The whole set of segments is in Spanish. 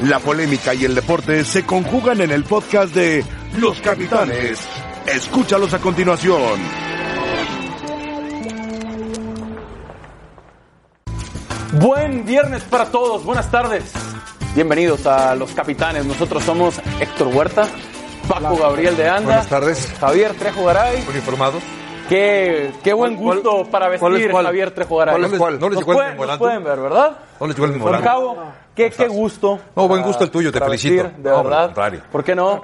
La polémica y el deporte se conjugan en el podcast de Los Capitanes. Escúchalos a continuación. Buen viernes para todos, buenas tardes. Bienvenidos a Los Capitanes. Nosotros somos Héctor Huerta, Paco Gabriel de Anda. Buenas tardes. Javier Trejo Garay. Uniformados. Qué, qué buen ¿Cuál- gusto para vestir cuál es? Javier Trejo Garay. ¿Cuál es cuál? ¿No les Nos llegó el pueden, pueden ver, ¿verdad? No les llegó el memorando. Cabo, qué, qué gusto. No, buen gusto el tuyo, te felicito. vestir, de No, verdad. contrario. ¿Por qué no?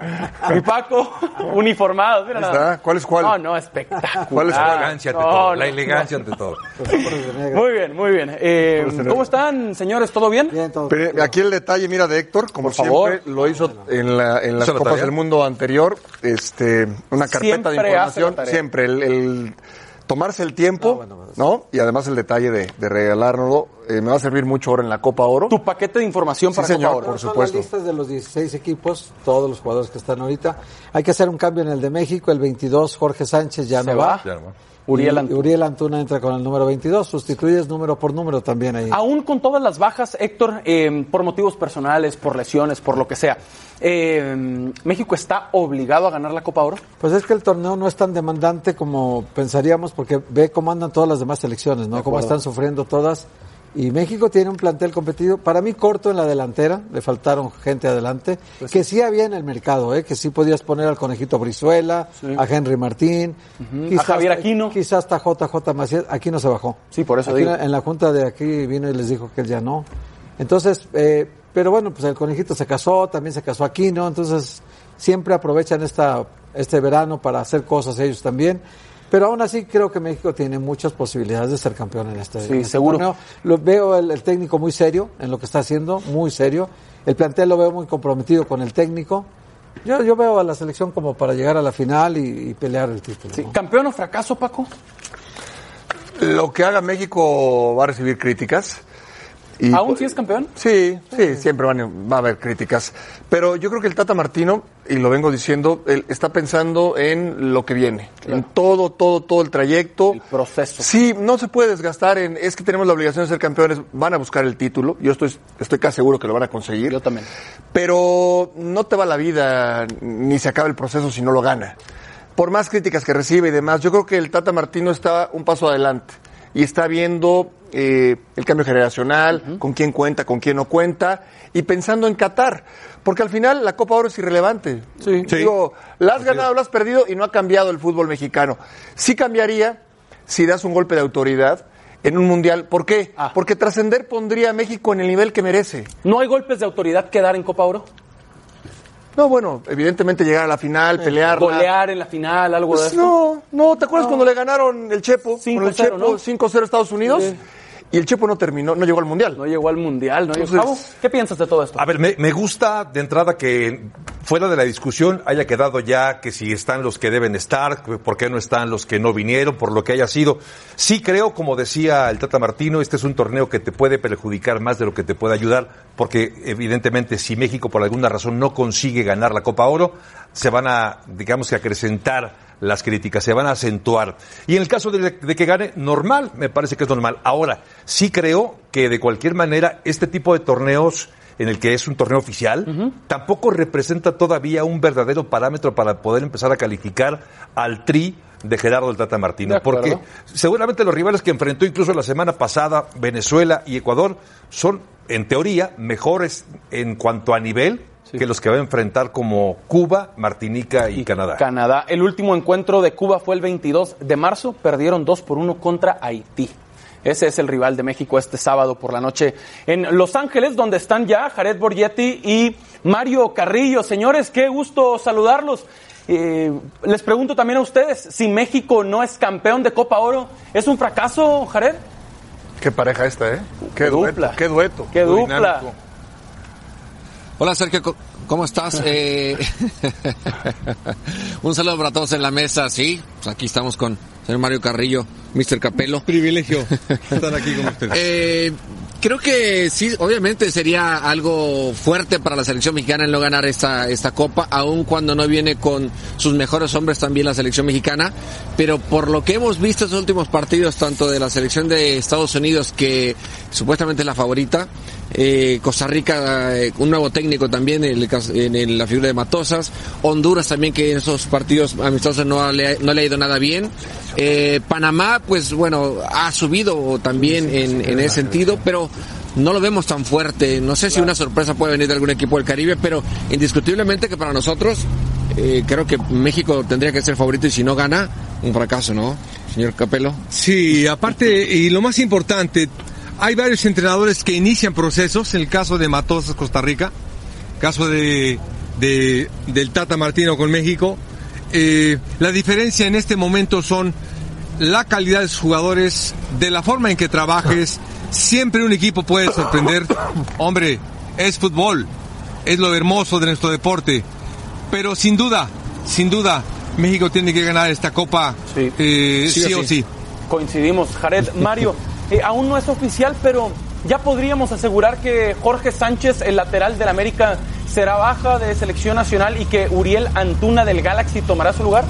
Mi Paco, uniformados. Mira está. ¿Cuál es cuál? No, no, espectacular. ¿Cuál es la elegancia ante No, todo? no, La elegancia ante todo. Muy bien, muy bien. Eh, ¿Cómo están, señores? ¿Todo bien? Pero aquí el detalle, mira, de Héctor, como Por favor. siempre, lo hizo en, la, en las ¿Hizo la Copas del Mundo anterior, este, una carpeta Siempre de información, siempre, el, el tomarse el tiempo, ¿no? Y además el detalle de, de regalárnoslo, eh, me va a servir mucho ahora en la Copa Oro. Tu paquete de información Sí, para señor, Copa Oro. por supuesto. las listas de los 16 equipos, todos los jugadores que están ahorita. Hay que hacer un cambio en el de México, el 22, Jorge Sánchez ya Se no va. va. Ya no va. Uriel Y Antuna. Uriel Antuna entra con el número 22, sustituyes número por número también ahí. Aún con todas las bajas, Héctor, eh, por motivos personales, por lesiones, por lo que sea, eh, ¿México está obligado a ganar la Copa Oro? Pues es que el torneo no es tan demandante como pensaríamos porque ve cómo andan todas las demás selecciones, ¿no? Cómo están sufriendo todas. Y México tiene un plantel competitivo, para mí corto en la delantera, le faltaron gente adelante, que sí había en el mercado, ¿eh? que sí podías poner al Conejito Brizuela, a Henry Martín, A Javier Aquino. Quizás hasta JJ Macías, aquí no se bajó. Sí, por eso Aquí digo. En la junta de aquí vino y les dijo que él ya no. Entonces, eh, pero bueno, pues el Conejito se casó, también se casó Aquino, entonces siempre aprovechan esta, este verano para hacer cosas ellos también. Pero aún así creo que México tiene muchas posibilidades de ser campeón en este, Sí, en este seguro. torneo. Lo, veo el, el técnico muy serio en lo que está haciendo, muy serio. El plantel lo veo muy comprometido con el técnico. Yo, yo veo a la selección como para llegar a la final y, y pelear el título. Sí. ¿no? ¿Campeón o fracaso, Paco? Lo que haga México va a recibir críticas. Y ¿Aún sí es campeón? Sí, sí, siempre van, a- va a haber críticas. Pero yo creo que el Tata Martino, y lo vengo diciendo, él está pensando en lo que viene, en todo, todo, todo el trayecto. El proceso. Sí, no se puede desgastar en, es que tenemos la obligación de ser campeones, van a buscar el título, yo estoy, estoy casi seguro que lo van a conseguir. Yo también. Pero no te va la vida, ni se acaba el proceso si no lo gana. Por más críticas que recibe y demás, yo creo que el Tata Martino está un paso adelante y está viendo eh, el cambio generacional, con quién cuenta, con quién no cuenta, y pensando en Qatar, porque al final la Copa Oro es irrelevante. Sí. Digo, la has ganado, la has perdido y no ha cambiado el fútbol mexicano. Sí cambiaría si das un golpe de autoridad en un mundial. ¿Por qué? Ah. Porque trascender pondría a México en el nivel que merece. ¿No hay golpes de autoridad que dar en Copa Oro? No, bueno, evidentemente llegar a la final, pelear. ¿Golear en la final, algo de Pues eso? no, no, ¿te acuerdas cuando le ganaron el Chepo? Con el 5-0, Chepo, ¿no? 5-0 a Estados Unidos. Sí. Y el Chepo no terminó, no llegó al Mundial. No llegó al Mundial, ¿no? Entonces- Cabo, ¿Qué piensas de todo esto? A ver, me, me gusta de entrada que fuera de la discusión haya quedado ya que si están los que deben estar, por qué no están los que no vinieron, por lo que haya sido. Sí creo, como decía el Tata Martino, este es un torneo que te puede perjudicar más de lo que te puede ayudar, porque evidentemente si México por alguna razón no consigue ganar la Copa Oro, se van a, digamos que acrecentar las críticas, se van a acentuar. Y en el caso de, de que gane, normal, me parece que es normal. Ahora, sí creo que de cualquier manera este tipo de torneos en el que es un torneo oficial, tampoco representa todavía un verdadero parámetro para poder empezar a calificar al tri de Gerardo del Tata Martino. Porque seguramente los rivales que enfrentó incluso la semana pasada, Venezuela y Ecuador, son, en teoría, mejores en cuanto a nivel que los que va a enfrentar como Cuba, Martinica y, Canadá. Canadá. El último encuentro de Cuba fue el 22 de marzo. Perdieron 2 por 1 contra Haití. Ese es el rival de México este sábado por la noche en Los Ángeles, donde están ya Jared Borgetti y Mario Carrillo. Señores, qué gusto saludarlos. Eh, les pregunto también a ustedes, si México no es campeón de Copa Oro, ¿es un fracaso, Jared? Qué pareja esta, ¿eh? Qué, dueto, dupla. qué dueto. Qué dupla. dinámico. Hola Sergio, ¿cómo estás? Eh, un saludo para todos en la mesa, sí. Pues aquí estamos con señor Mario Carrillo, Mr. Capello. privilegio estar aquí con ustedes. Eh, creo que sí, obviamente sería algo fuerte para la selección mexicana el no ganar esta, esta copa, aun cuando no viene con sus mejores hombres también la selección mexicana. Pero por lo que hemos visto en los últimos partidos, tanto de la selección de Estados Unidos, que supuestamente es la favorita, eh, Costa Rica, eh, un nuevo técnico también en, el en la figura de Matosas, Honduras también que en esos partidos amistosos no le, no le ha ido nada bien, Eh, Panamá pues bueno ha subido también en, en ese sentido, pero no lo vemos tan fuerte, no sé si una sorpresa puede venir de algún equipo del Caribe, pero indiscutiblemente que para nosotros eh, creo que México tendría que ser favorito y si no gana, un fracaso, ¿no? Señor Capelo. Sí, aparte, y lo más importante, hay varios entrenadores que inician procesos, en el caso de Matosas, Costa Rica, caso de, de- del Tata Martino con México. Eh, la diferencia en este momento son la calidad de sus jugadores, de la forma en que trabajes. Siempre un equipo puede sorprender. Hombre, es fútbol, es lo hermoso de nuestro deporte. Pero sin duda, sin duda, México tiene que ganar esta copa Sí. eh, Sí o sí o sí. Coincidimos. Jared, Mario, eh, aún no es oficial, pero ya podríamos asegurar que Jorge Sánchez, el lateral del América, será baja de selección nacional y que Uriel Antuna del Galaxy tomará su lugar.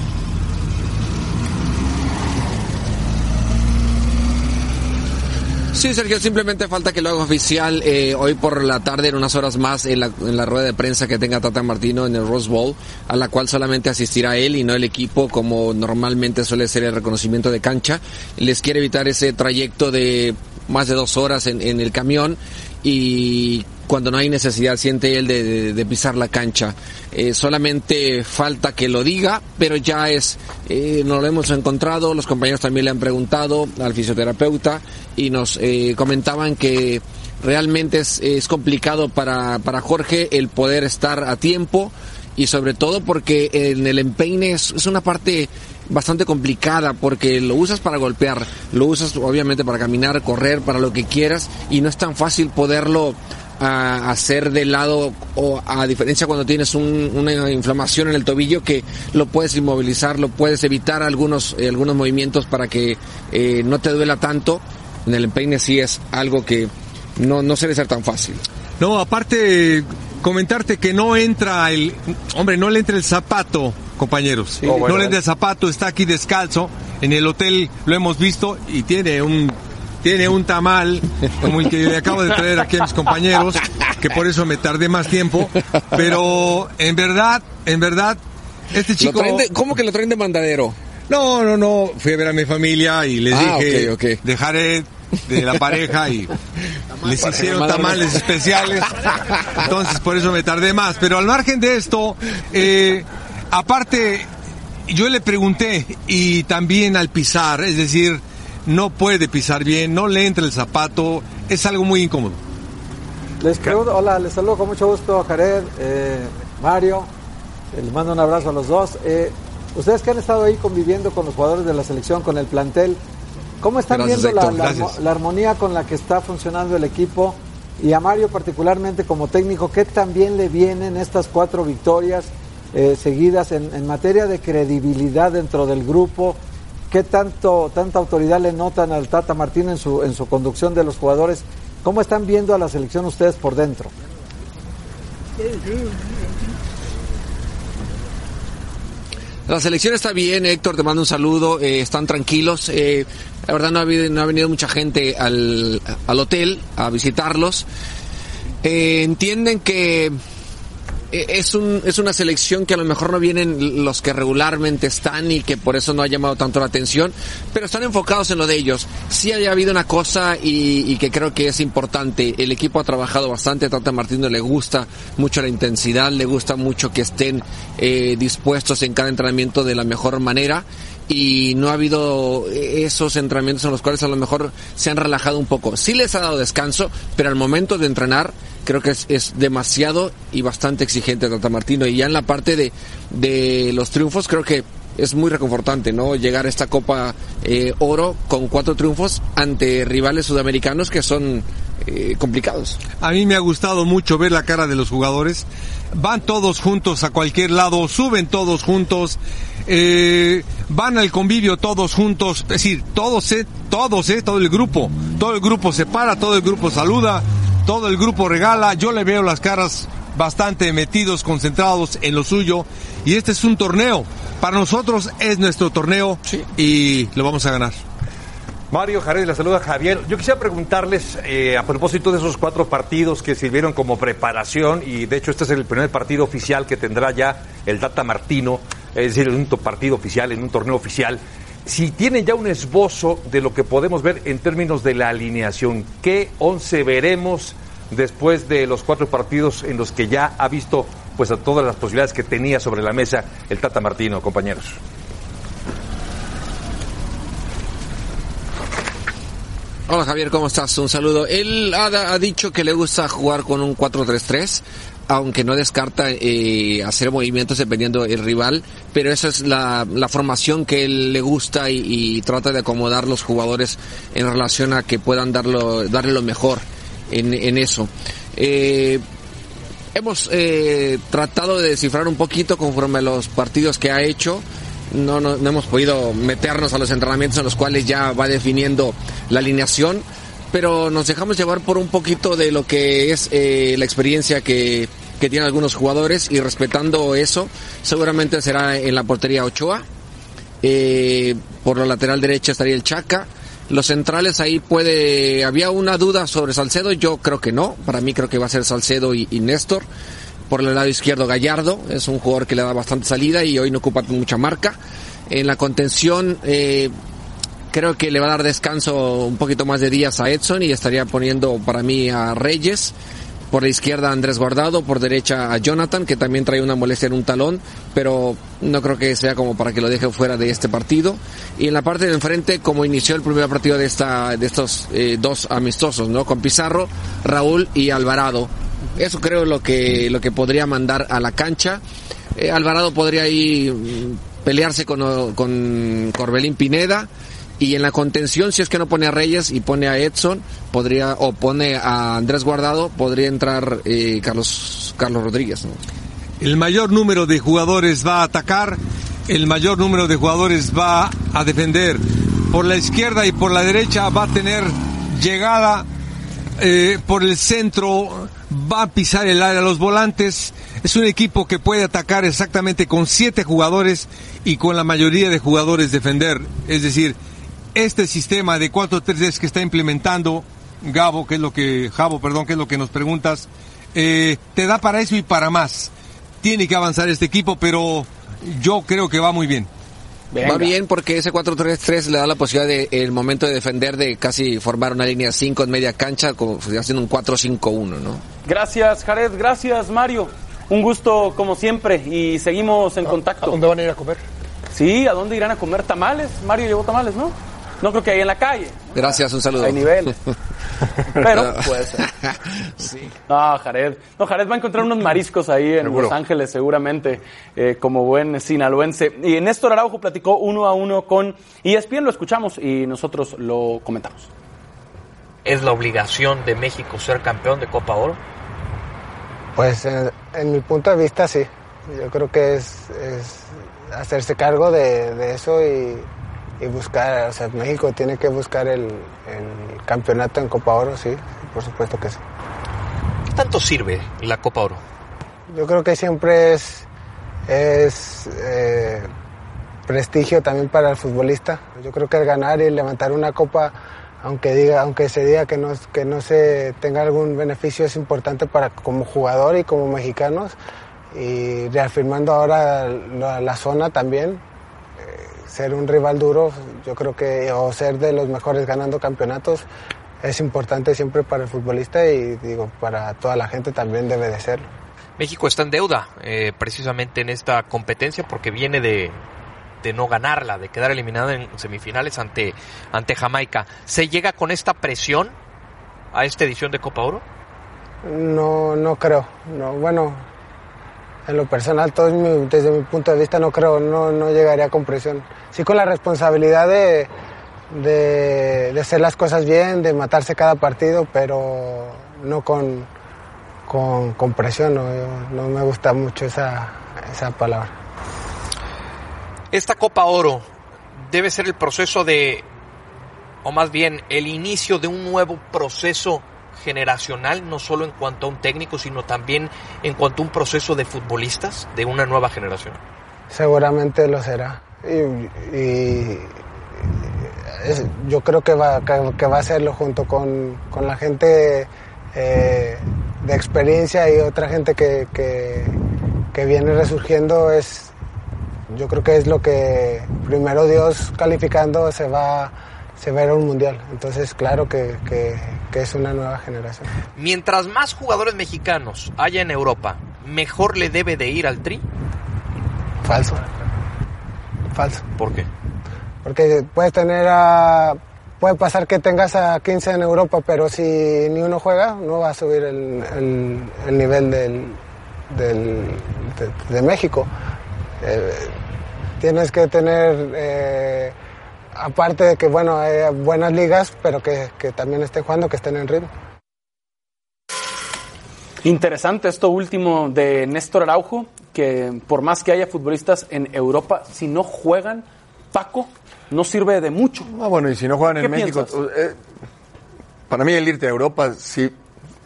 Sí, Sergio, simplemente falta que lo haga oficial eh, hoy por la tarde, en unas horas más, en la, rueda de prensa que tenga Tata Martino en el Rose Bowl, a la cual solamente asistirá él y no el equipo, como normalmente suele ser el reconocimiento de cancha. Les quiere evitar ese trayecto de más de dos horas en, en el camión y cuando no hay necesidad, siente él de, pisar la cancha. Eh, solamente falta que lo diga, pero ya es, eh, nos lo hemos encontrado, los compañeros también le han preguntado al fisioterapeuta y nos eh, comentaban que realmente es, complicado para, para Jorge el poder estar a tiempo y sobre todo porque en el empeine es una parte bastante complicada porque lo usas para golpear, lo usas obviamente para caminar, correr, para lo que quieras y no es tan fácil poderlo a hacer de lado o a diferencia cuando tienes un- una inflamación en el tobillo que lo puedes inmovilizar, lo puedes evitar algunos eh, algunos movimientos para que eh, no te duela tanto. En el empeine sí es algo que no no suele ser tan fácil. No, aparte, comentarte que no entra el, hombre, no le entra el zapato, compañeros. Oh, bueno. no le entra el zapato, está aquí descalzo, en el hotel lo hemos visto y tiene un, tiene un tamal, como el que le acabo de traer aquí a mis compañeros, que por eso me tardé más tiempo, pero en verdad, en verdad, este chico... de- ¿Cómo que lo traen de mandadero? No, no, no. Fui a ver a mi familia y les Ah, dije, ok, ok. dejaré de la pareja y les hicieron tamales especiales. Entonces, por eso me tardé más. Pero al margen de esto, eh, aparte, yo le pregunté y también al pisar, es decir, no puede pisar bien, no le entra el zapato, es algo muy incómodo. Les pregunto, hola, les saludo con mucho gusto, Jared, eh, Mario, eh, les mando un abrazo a los dos. Eh, ustedes que han estado ahí conviviendo con los jugadores de la selección, con el plantel, ¿cómo están Gracias, viendo la, Héctor, la gracias. armo- la armonía con la que está funcionando el equipo? Y a Mario particularmente como técnico, ¿qué también le vienen estas cuatro victorias eh, seguidas en, en materia de credibilidad dentro del grupo? ¿Qué tanto, tanta autoridad le notan al Tata Martín en su, en su conducción de los jugadores? ¿Cómo están viendo a la selección ustedes por dentro? La selección está bien, Héctor, te mando un saludo, eh, están tranquilos. eh, la verdad no ha, venido mucha gente al, al hotel a visitarlos. Eh, entienden que es, un, es una selección que a lo mejor no vienen los que regularmente están y que por eso no ha llamado tanto la atención, pero están enfocados en lo de ellos. Sí haya habido una cosa y, que creo que es importante. El equipo ha trabajado bastante, Tata Martino le gusta mucho la intensidad, le gusta mucho que estén eh, dispuestos en cada entrenamiento de la mejor manera y no ha habido esos entrenamientos en los cuales a lo mejor se han relajado un poco. Sí les ha dado descanso, pero al momento de entrenar creo que es, es demasiado y bastante exigente Tata Martino. Y ya en la parte de, de los triunfos creo que es muy reconfortante, ¿no? Llegar a esta Copa eh, Oro con cuatro triunfos ante rivales sudamericanos que son eh, complicados. A mí me ha gustado mucho ver la cara de los jugadores. Van todos juntos a cualquier lado, suben todos juntos, eh, van al convivio todos juntos, es decir, todos, todos, eh, todo el grupo, todo el grupo se para, todo el grupo saluda, todo el grupo regala. Yo le veo las caras bastante metidos, concentrados en lo suyo. Y este es un torneo. Para nosotros es nuestro torneo y lo vamos a ganar. Mario Jared, la saluda Javier. Yo quisiera preguntarles eh, a propósito de esos cuatro partidos que sirvieron como preparación y de hecho este es el primer partido oficial que tendrá ya el Data Martino, es decir, en un partido oficial, en un torneo oficial. Si tienen ya un esbozo de lo que podemos ver en términos de la alineación, ¿qué once veremos después de los cuatro partidos en los que ya ha visto pues a todas las posibilidades que tenía sobre la mesa el Tata Martino, compañeros? Hola Javier, ¿cómo estás? Un saludo. Él ha, ha dicho que le gusta jugar con un 4-3-3, aunque no descarta eh, hacer movimientos dependiendo del rival, pero esa es la, formación que él le gusta y, trata de acomodar los jugadores en relación a que puedan darlo, darle lo mejor en, en eso. Eh, hemos eh, tratado de descifrar un poquito conforme a los partidos que ha hecho no, no, no, hemos podido meternos a los entrenamientos en los cuales ya va definiendo la alineación, pero nos dejamos llevar por un poquito de lo que es eh, la experiencia que, que tienen algunos jugadores y respetando eso, seguramente será en la portería Ochoa, eh, por la lateral derecha estaría el Chaca, los centrales ahí puede, había una duda sobre Salcedo, yo creo que no, para mí creo que va a ser Salcedo y, y Néstor. Por el lado izquierdo Gallardo, es un jugador que le da bastante salida y hoy no ocupa mucha marca. En la contención eh, creo que le va a dar descanso un poquito más de días a Edson y estaría poniendo para mí a Reyes. Por la izquierda Andrés Guardado, por derecha a Jonathan, que también trae una molestia en un talón, pero no creo que sea como para que lo deje fuera de este partido. Y en la parte de enfrente, como inició el primer partido de esta, de estos eh, dos amistosos, ¿no? Con Pizarro, Raúl y Alvarado eso creo lo que lo que podría mandar a la cancha. Eh, Alvarado podría ahí pelearse con, con Corbelín Pineda y en la contención si es que no pone a Reyes y pone a Edson podría o pone a Andrés Guardado podría entrar eh, Carlos Carlos Rodríguez. El mayor número de jugadores va a atacar, el mayor número de jugadores va a defender. Por la izquierda y por la derecha va a tener llegada eh, por el centro va a pisar el área. Los volantes es un equipo que puede atacar exactamente con siete jugadores y con la mayoría de jugadores defender. Es decir, este sistema de 4-3-3 que está implementando Gabo, que es lo que, Javo, perdón, que es lo que nos preguntas, eh, te da para eso y para más. Tiene que avanzar este equipo, pero yo creo que va muy bien. Venga. Va bien porque ese 4-3-3 le da la posibilidad de, el momento de defender, de casi formar una línea 5 en media cancha, como haciendo un 4-5-1, ¿no? Gracias, Jared. Gracias, Mario. Un gusto como siempre y seguimos en ¿A, contacto. ¿A dónde van a ir a comer? Sí, ¿a dónde irán a comer tamales? Mario llevó tamales, ¿no? No creo que ahí en la calle. Gracias, un saludo. Hay niveles. Pero puede ser. sí. No, Jared. No, Jared va a encontrar unos mariscos ahí en Seguro. Los Ángeles, seguramente, eh, como buen sinaloense. Y Néstor Araujo platicó uno a uno con ESPN, lo escuchamos y nosotros lo comentamos. ¿Es la obligación de México ser campeón de Copa Oro? Pues en, en mi punto de vista sí. Yo creo que es, es hacerse cargo de, de eso y, y, buscar, o sea, México tiene que buscar el, el, campeonato en Copa Oro, sí, por supuesto que sí. ¿Qué tanto sirve la Copa Oro? Yo creo que siempre es, es eh, prestigio también para el futbolista. Yo creo que el ganar y levantar una copa aunque diga aunque se diga que no que no se tenga algún beneficio es importante para como jugador y como mexicanos y reafirmando ahora la, la zona también ser un rival duro yo creo que o ser de los mejores ganando campeonatos es importante siempre para el futbolista y digo para toda la gente también debe de serlo México está en deuda eh, precisamente en esta competencia porque viene de de no ganarla, de quedar eliminado en semifinales ante, ante Jamaica. ¿Se llega con esta presión a esta edición de Copa Oro? No, no creo. No, bueno, en lo personal, todo mi, desde mi punto de vista, no creo, no, no llegaría con presión. Sí con la responsabilidad de, de, de hacer las cosas bien, de matarse cada partido, pero no con, con, con presión. No, no me gusta mucho esa, esa palabra esta Copa Oro debe ser el proceso de, o más bien el inicio de un nuevo proceso generacional, no solo en cuanto a un técnico, sino también en cuanto a un proceso de futbolistas de una nueva generación. Seguramente lo será. Y, yo creo que va, que, va a hacerlo junto con, con la gente eh, de experiencia y otra gente que, que, viene resurgiendo. Es, yo creo que es lo que primero Dios calificando se va, se va a ir a un mundial. Entonces, claro que, que- que es una nueva generación. Mientras más jugadores mexicanos haya en Europa, mejor le debe de ir al Tri. Falso. Falso. ¿Por qué? Porque puedes tener a. Puede pasar que tengas a 15 en Europa, pero si ni uno juega, no va a subir el, el- el nivel del, del- de, de México. Eh, tienes que tener, eh, aparte de que, bueno, hay buenas ligas, pero que, que también estén jugando, que estén en ritmo. Interesante esto último de Néstor Araujo, que por más que haya futbolistas en Europa, si no juegan, Paco no sirve de mucho. Ah, bueno, y si no juegan ¿Qué en México, eh, para mí el irte a Europa sí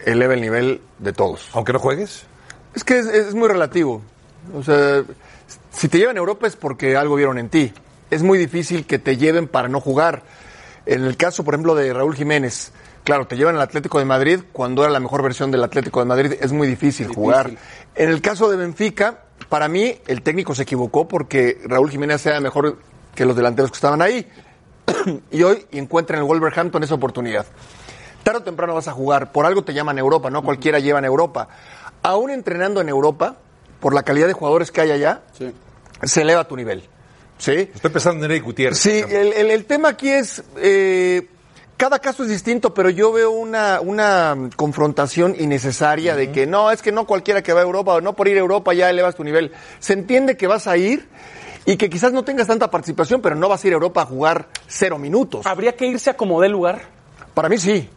eleva el nivel de todos. Aunque no juegues. Es que es, es muy relativo. O sea, si te llevan a Europa es porque algo vieron en ti. Es muy difícil que te lleven para no jugar. En el caso, por ejemplo, de Raúl Jiménez, claro, te llevan al Atlético de Madrid cuando era la mejor versión del Atlético de Madrid. Es muy difícil, jugar. En el caso de Benfica, para mí el técnico se equivocó porque Raúl Jiménez era mejor que los delanteros que estaban ahí. y hoy encuentra en el Wolverhampton esa oportunidad. Tarde o temprano vas a jugar, por algo te llaman Europa, no cualquiera lleva en Europa. Aún entrenando en Europa, por la calidad de jugadores que hay allá, se eleva tu nivel. ¿Sí? Estoy pensando en Eric Gutiérrez. Sí, el, el- el tema aquí es, eh, cada caso es distinto, pero yo veo una, una confrontación innecesaria de que no, es que no cualquiera que va a Europa o no por ir a Europa ya elevas tu nivel. Se entiende que vas a ir y que quizás no tengas tanta participación, pero no vas a ir a Europa a jugar cero minutos. ¿Habría que irse a como dé lugar? Para mí sí.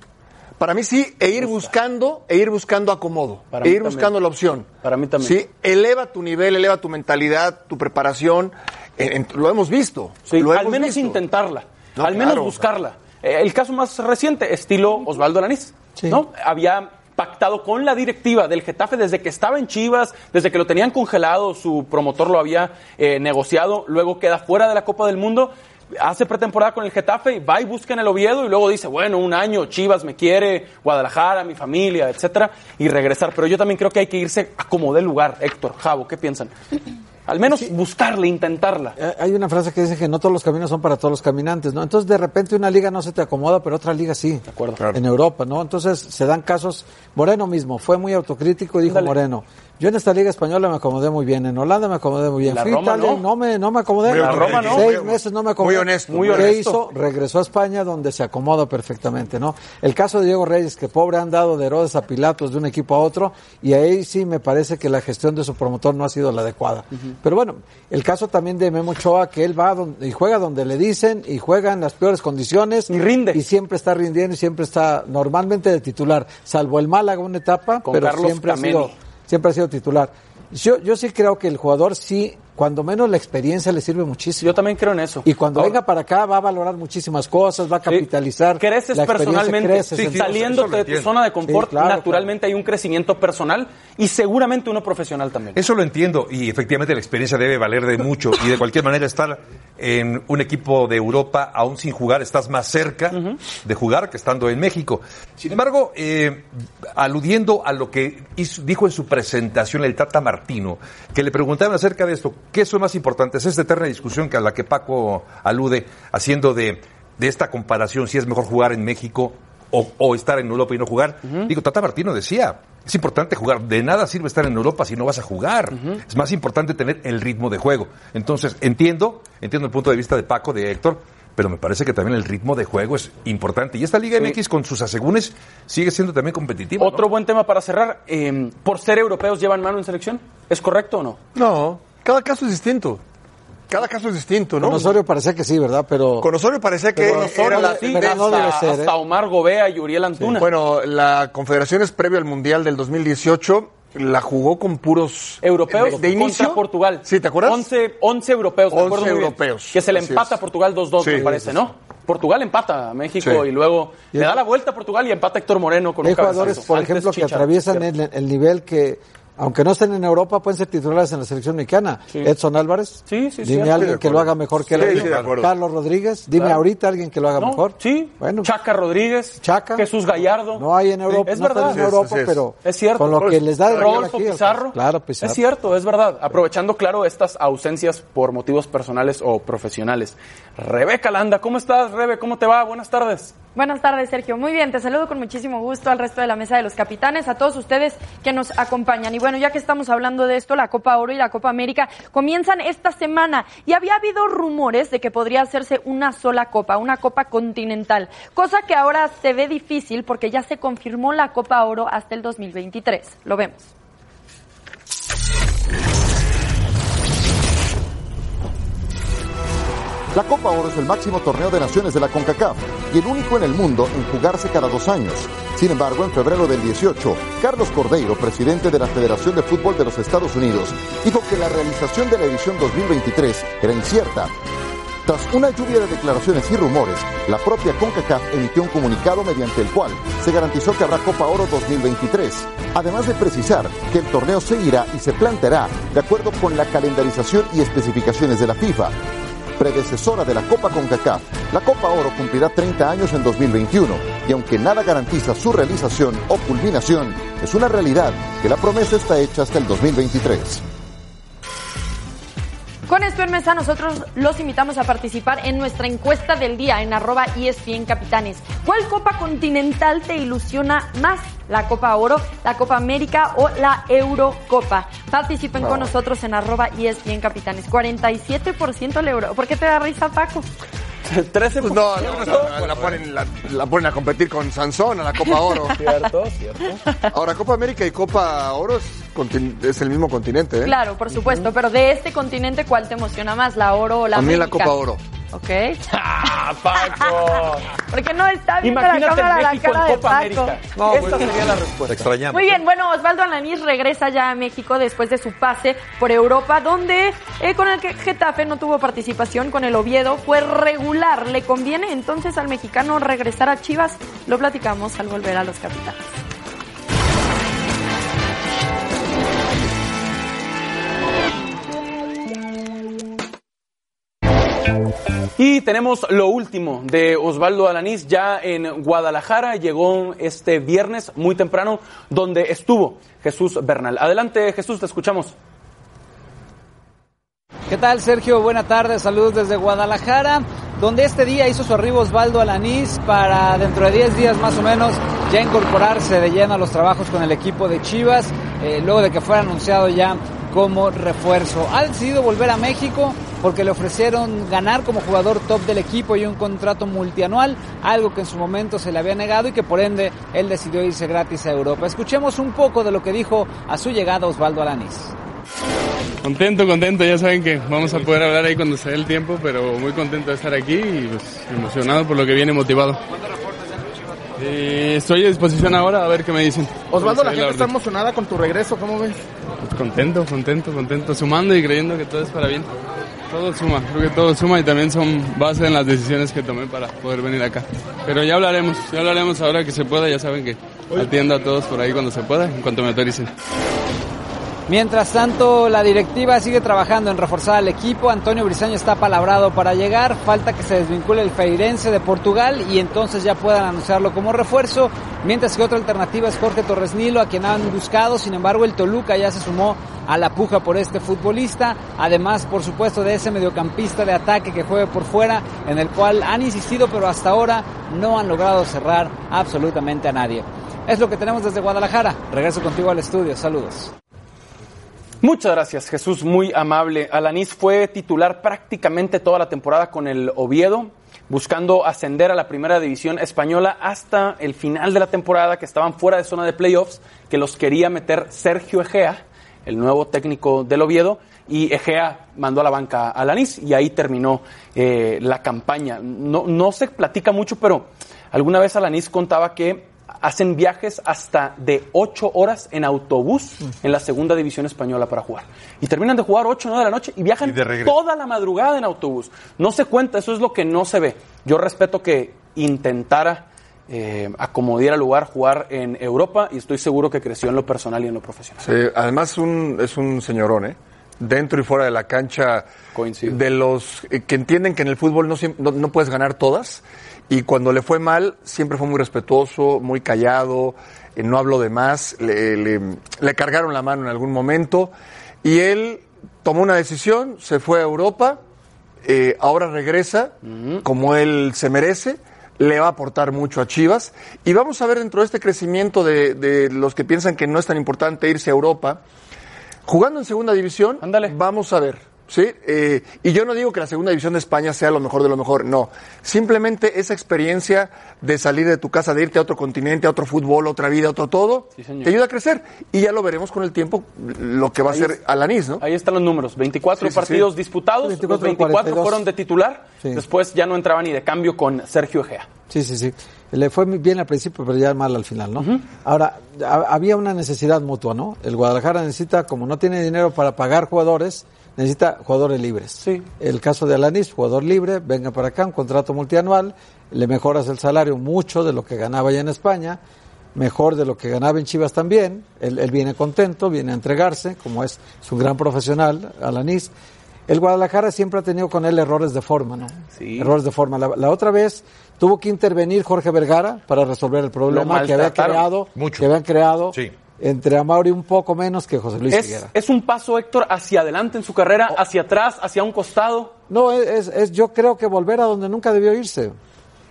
Para mí sí, e ir buscando, e ir buscando acomodo, Para e mí ir también. buscando la opción. Para mí también. Sí, eleva tu nivel, eleva tu mentalidad, tu preparación. En- en- lo hemos visto. Sí, lo al hemos menos visto. intentarla, No, al menos claro. buscarla. Eh, el caso más reciente, estilo Osvaldo Lanís, Sí. ¿no? Había pactado con la directiva del Getafe desde que estaba en Chivas, desde que lo tenían congelado, su promotor lo había eh, negociado, luego queda fuera de la Copa del Mundo, hace pretemporada con el Getafe, y va y busca en el Oviedo y luego dice, bueno, un año, Chivas me quiere, Guadalajara, mi familia, etcétera, y regresar. Pero yo también creo que hay que irse a como dé lugar, Héctor, Javo, ¿qué piensan? Al menos buscarla, intentarla. Eh, Hay una frase que dice que no todos los caminos son para todos los caminantes, ¿no? Entonces, de repente una liga no se te acomoda, pero otra liga sí. De acuerdo. En Europa, ¿no? Entonces, se dan casos. Moreno mismo fue muy autocrítico y dijo Dale. Moreno, yo en esta liga española me acomodé muy bien, en Holanda me acomodé muy bien. La Fui a Roma Italia no. me, no me acomodé. La Roma no. Seis meses no me acomodé. muy honesto, muy ¿Qué honesto. hizo? Regresó a España donde se acomoda perfectamente, ¿no? El caso de Diego Reyes, que pobre han dado de Herodes a Pilatos de un equipo a otro, y ahí sí me parece que la gestión de su promotor no ha sido la adecuada. Pero bueno, el caso también de Memo Ochoa, que él va donde, y juega donde le dicen, y juega en las peores condiciones. Y rinde. Y siempre está rindiendo y siempre está normalmente de titular, salvo el Málaga una etapa, Con pero Carlos siempre ha sido siempre ha sido titular. Yo, yo sí creo que el jugador sí, cuando menos la experiencia le sirve muchísimo. Yo también creo en eso. Y cuando Ahora- venga para acá va a valorar muchísimas cosas, va a capitalizar. Creces la experiencia personalmente, creces, Sí, entonces- saliéndote de tu zona de confort, Sí, claro, naturalmente hay un crecimiento personal y seguramente uno profesional también. Eso lo entiendo y efectivamente la experiencia debe valer de mucho y de cualquier manera estar en un equipo de Europa aún sin jugar estás más cerca de jugar que estando en México. Sin embargo, eh, aludiendo a lo que hizo- dijo en su presentación el Tata Martino, que le preguntaban acerca de esto, ¿qué son más importantes? Esta eterna discusión que a la que Paco alude, haciendo de, de esta comparación, si es mejor jugar en México o, o estar en Europa y no jugar. Digo, Tata Martino decía, es importante jugar. De nada sirve estar en Europa si no vas a jugar. Es más importante tener el ritmo de juego. Entonces, entiendo, entiendo el punto de vista de Paco, de Héctor, pero me parece que también el ritmo de juego es importante. Y esta Liga Sí. MX con sus asegúnes sigue siendo también competitiva. ¿no? Otro buen tema para cerrar, eh, por ser europeos llevan mano en selección, ¿es correcto o no? No, cada caso es distinto. Cada caso es distinto, ¿no? Con Osorio parecía que sí, ¿verdad? Pero Con Osorio parecía que Pero era la- sí, pero no debe hasta, ser, ¿eh? hasta Omar Gobea y Uriel Antuna. Bueno, la Confederación es previo al Mundial del 2018. La jugó con puros europeos de, de inicio. contra Portugal. Sí, ¿te acuerdas? 11, 11 europeos, me 11 acuerdo muy bien. europeos, Que se le empata a Portugal 2-2, Sí, me parece. ¿no? Portugal empata a México Sí. y luego Y le da la vuelta a Portugal y empata Héctor Moreno con hay un cabezazo. jugadores, por Antes ejemplo, que atraviesan el nivel que aunque no estén en Europa, pueden ser titulares en la selección mexicana. Edson Álvarez. Sí, sí, Dime a alguien que lo haga mejor que él. Carlos Rodríguez. Dime Claro. ahorita alguien que lo haga No, mejor. Sí, Bueno, Chaca Rodríguez, Chaca. Jesús Gallardo. no hay en Europa. Es no están verdad. en Europa, es. pero Es cierto. con lo que les da de Rodolfo aquí, Pizarro. Claro, Pizarro. Es cierto, es verdad. Aprovechando, claro, estas ausencias por motivos personales o profesionales. Rebeca Landa, ¿cómo estás, Rebe? ¿Cómo te va? Buenas tardes. Buenas tardes, Sergio. Muy bien, te saludo con muchísimo gusto al resto de la mesa de los capitanes, a todos ustedes que nos acompañan. Y bueno, ya que estamos hablando de esto, la Copa Oro y la Copa América comienzan esta semana y había habido rumores de que podría hacerse una sola copa, una Copa continental, cosa que ahora se ve difícil porque ya se confirmó la Copa Oro hasta el 2023. Lo vemos. La Copa Oro es el máximo torneo de naciones de la CONCACAF y el único en el mundo en jugarse cada dos años. Sin embargo, en febrero del 18, Carlos Cordeiro, presidente de la Federación de Fútbol de los Estados Unidos, dijo que la realización de la edición 2023 era incierta. Tras una lluvia de declaraciones y rumores, la propia CONCACAF emitió un comunicado mediante el cual se garantizó que habrá Copa Oro 2023, además de precisar que el torneo seguirá y se planteará de acuerdo con la calendarización y especificaciones de la FIFA. Predecesora de la Copa CONCACAF, la Copa Oro cumplirá 30 años en 2021 y aunque nada garantiza su realización o culminación, es una realidad que la promesa está hecha hasta el 2023. Con esto en mesa nosotros los invitamos a participar en nuestra encuesta del día en arroba ESPN Capitanes. ¿Cuál Copa Continental te ilusiona más? ¿La Copa Oro, la Copa América o la Eurocopa? Participen con nosotros en arroba ESPN Capitanes. 47% el euro. ¿Por qué te da risa, Paco? 13 Pues no, no, no, la, ponen, la, la ponen a competir con Sansón a la Copa Oro. Cierto, cierto. Ahora, Copa América y Copa Oro es, es el mismo continente, ¿eh? Claro, por supuesto, pero de este continente, ¿cuál te emociona más? ¿La Oro o la A mí la? Copa Oro. Ok. ¡Ah, Paco! Porque no está viendo la Imagínate cámara la México cara en de Copa Paco. América. No, Esta bueno. sería la respuesta. extrañamos. Muy bien, bueno, Osvaldo Alanís regresa ya a México después de su pase por Europa, donde eh, con el que Getafe no tuvo participación con el Oviedo, fue regular. ¿Le conviene entonces al mexicano regresar a Chivas? Lo platicamos al volver a los capitanes. Y tenemos lo último de Osvaldo Alanís ya en Guadalajara. Llegó este viernes muy temprano donde estuvo Jesús Bernal. Adelante Jesús, te escuchamos. ¿Qué tal, Sergio? Buena tarde, saludos desde Guadalajara, donde este día hizo su arribo Osvaldo Alanís para dentro de 10 días más o menos ya incorporarse de lleno a los trabajos con el equipo de Chivas, eh, luego de que fuera anunciado ya como refuerzo. Ha decidido volver a México porque le ofrecieron ganar como jugador top del equipo y un contrato multianual, algo que en su momento se le había negado y que por ende él decidió irse gratis a Europa. Escuchemos un poco de lo que dijo a su llegada Osvaldo Alanís. Contento, contento, ya saben que vamos a poder hablar ahí cuando se dé el tiempo, pero muy contento de estar aquí y pues, emocionado por lo que viene, motivado. Eh, estoy a disposición ahora a ver qué me dicen. Osvaldo, la gente está emocionada con tu regreso, ¿cómo ves? Pues contento, contento, contento, sumando y creyendo que todo es para bien. Todo suma, creo que todo suma y también son base en las decisiones que tomé para poder venir acá. Pero ya hablaremos, ya hablaremos ahora que se pueda, ya saben que atiendo a todos por ahí cuando se pueda, en cuanto me autoricen. Mientras tanto, la directiva sigue trabajando en reforzar al equipo. Antonio Briseño está palabrado para llegar. Falta que se desvincule el Feirense de Portugal y entonces ya puedan anunciarlo como refuerzo. Mientras que otra alternativa es Jorge Torres Nilo, a quien han buscado. Sin embargo, el Toluca ya se sumó a la puja por este futbolista. Además, por supuesto, de ese mediocampista de ataque que juegue por fuera, en el cual han insistido, pero hasta ahora no han logrado cerrar absolutamente a nadie. Es lo que tenemos desde Guadalajara. Regreso contigo al estudio. Saludos. Muchas gracias, Jesús, muy amable. Alanis fue titular prácticamente toda la temporada con el Oviedo, buscando ascender a la primera división española hasta el final de la temporada, que estaban fuera de zona de playoffs, que los quería meter Sergio Egea, el nuevo técnico del Oviedo, y Egea mandó a la banca a Alanis y ahí terminó eh, la campaña. No, no se platica mucho, pero alguna vez Alanis contaba que hacen viajes hasta de ocho horas en autobús en la segunda división española para jugar. Y terminan de jugar 8 o 9 de la noche y viajan Y de regreso. toda la madrugada en autobús. No se cuenta, eso es lo que no se ve. Yo respeto que intentara eh, a como diera lugar jugar en Europa y estoy seguro que creció en lo personal y en lo profesional. Sí, además un, es un señorón, ¿eh? Dentro y fuera de la cancha, Coincido. de los eh, que entienden que en el fútbol no, no, no puedes ganar todas y cuando le fue mal siempre fue muy respetuoso, muy callado, eh, no habló de más, le, le- le cargaron la mano en algún momento y él tomó una decisión, se fue a Europa, eh, ahora regresa como él se merece, le va a aportar mucho a Chivas y vamos a ver dentro de este crecimiento de, de los que piensan que no es tan importante irse a Europa, jugando en segunda división, vamos a ver. ¿Sí? Eh, y yo no digo que la segunda división de España sea lo mejor de lo mejor, no. Simplemente esa experiencia de salir de tu casa, de irte a otro continente, a otro fútbol, otra vida, otro todo, señor. te ayuda a crecer. Y ya lo veremos con el tiempo lo que va a Ahí ser es- Alanis, ¿no? Ahí están los números, 24 Sí, sí, partidos sí. disputados, 24, los 24 42. fueron de titular, Sí. después ya no entraba ni de cambio con Sergio Egea. Sí, sí, sí. Le fue muy bien al principio, pero ya mal al final, ¿no? Ahora, ha- había una necesidad mutua, ¿no? El Guadalajara necesita, como no tiene dinero para pagar jugadores, necesita jugadores libres. Sí. El caso de Alanis, jugador libre, venga para acá, un contrato multianual, le mejoras el salario mucho de lo que ganaba ya en España, mejor de lo que ganaba en Chivas también. Él, él viene contento, viene a entregarse, como es, es un gran profesional, Alanis. El Guadalajara siempre ha tenido con él errores de forma, ¿no? Sí. Errores de forma. La, la otra vez tuvo que intervenir Jorge Vergara para resolver el problema que había creado, mucho. que habían creado Sí. Entre Amauri un poco menos que José Luis Es, es un paso, Héctor, hacia adelante en su carrera, hacia atrás, hacia un costado. No, es, es yo creo que volver a donde nunca debió irse.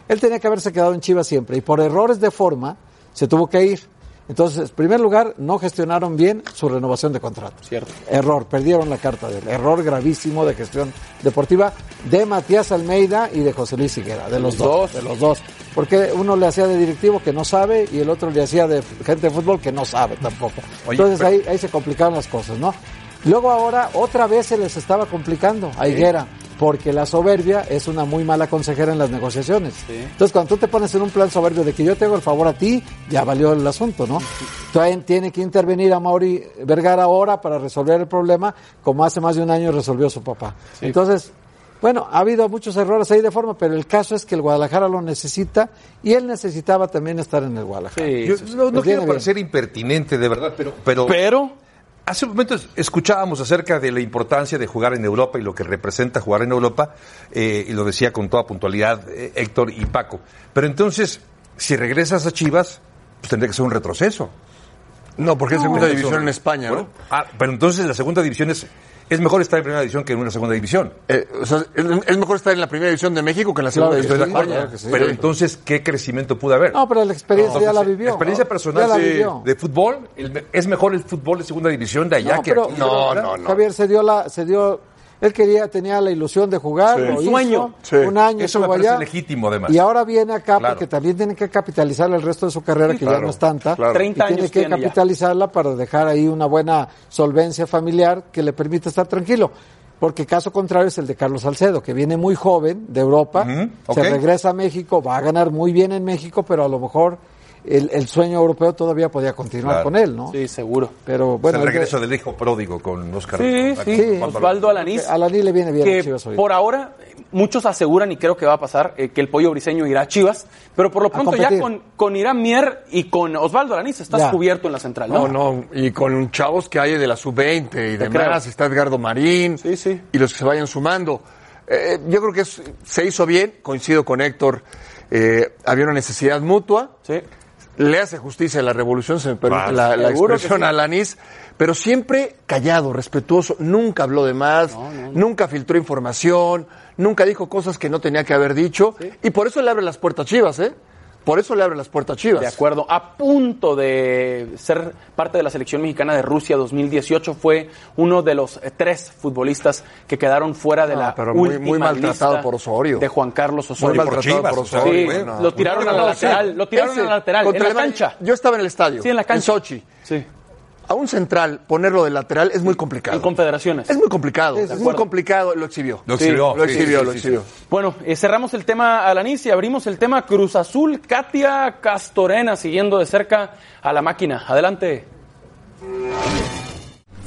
Él tenía que haberse quedado en Chivas siempre y por errores de forma se tuvo que ir. Entonces, en primer lugar, no gestionaron bien su renovación de contrato. Cierto. Error, perdieron la carta de él. Error gravísimo de gestión deportiva de Matías Almeida y de José Luis Higuera, de los, Los dos, dos. de los dos. Porque uno le hacía de directivo que no sabe y el otro le hacía de gente de fútbol que no sabe tampoco. Oye, Entonces pero- ahí, ahí se complicaron las cosas, ¿no? Luego ahora otra vez se les estaba complicando a Higuera, porque la soberbia es una muy mala consejera en las negociaciones. Entonces cuando tú te pones en un plan soberbio de que yo te hago el favor a ti, ya valió el asunto, ¿no? Entonces tiene que intervenir a Mauri Vergara ahora para resolver el problema, como hace más de un año resolvió su papá. Entonces, bueno, ha habido muchos errores ahí de forma, pero el caso es que el Guadalajara lo necesita y él necesitaba también estar en el Guadalajara. Sí, Yo no, no Pues quiero parecer impertinente, de verdad, pero, pero, Pero hace un momento escuchábamos acerca de la importancia de jugar en Europa y lo que representa jugar en Europa, eh, y lo decía con toda puntualidad eh, Héctor y Paco. Pero entonces, si regresas a Chivas, pues tendría que ser un retroceso. No, porque es segunda división en España, ¿no? Bueno, ah, pero entonces la segunda división es, es mejor estar en primera división que en una segunda división. Eh, o sea, es, mejor estar en la primera división de México que en la segunda Claro división Estoy de. España. claro sí. Pero entonces, ¿qué crecimiento pudo haber? No, pero la experiencia ya la vivió. experiencia Ya personal la de, vivió. de fútbol, el- es mejor el fútbol de segunda división de allá No, que pero- aquí. No, no, no. Javier se dio la, se dio, él quería, tenía la ilusión de jugar, Sí. lo Un hizo, sueño. Sí. un año Eso me parece allá, legítimo, además. Y ahora viene acá Claro. porque también tiene que capitalizar el resto de su carrera, que ya no es tanta. claro. 30 y tiene años que tiene ya. capitalizarla para dejar ahí una buena solvencia familiar que le permita estar tranquilo. Porque caso contrario es el de Carlos Salcedo, que viene muy joven de Europa, se regresa a México, va a ganar muy bien en México, pero a lo mejor el, el sueño europeo todavía podía continuar Claro. con él, ¿no? sí, seguro. Pero Es bueno, el de- regreso del hijo pródigo con Oscar. Sí, con- sí, Sí. Osvaldo Alanís. a Alaní le viene bien que Chivas ahorita. por ahora muchos aseguran y creo que va a pasar eh, que el pollo briseño irá a Chivas, pero por lo pronto ya con, con Irán Mier y con Osvaldo Alanís estás Ya. cubierto en la central, ¿no? No, no, y con chavos que hay de la sub-20 y Te demás, creo. está Edgardo Marín Sí, sí. y los que se vayan sumando. Eh, yo creo que es- se hizo bien, coincido con Héctor, eh, había una necesidad mutua, Sí. Le hace justicia a la revolución, se me permite la, expresión sí. a Alanis, pero siempre callado, respetuoso, nunca habló de más, nunca filtró información, nunca dijo cosas que no tenía que haber dicho, y por eso le abre las puertas a Chivas, ¿eh? Por eso le abre las puertas a Chivas. De acuerdo. A punto de ser parte de la selección mexicana de Rusia 2018 fue uno de los tres futbolistas que quedaron fuera de Ah, la pero muy- última muy maltratado lista por Osorio. De Juan Carlos Muy Osorio. por maltratado Chivas, por Osorio, Sí, bueno. lo tiraron a la lateral, lo tiraron Ese, a la lateral, en la cancha. Yo estaba en el estadio. Sí, en la cancha. Sochi. Sí. A un central ponerlo de lateral es muy complicado. En confederaciones. Es muy complicado. Es de muy complicado. Lo exhibió. Lo exhibió, Lo sí, exhibió, sí, lo sí, exhibió. Bueno, eh, cerramos el tema Alanis y abrimos el tema Cruz Azul. Katia Castorena siguiendo de cerca a la máquina. Adelante.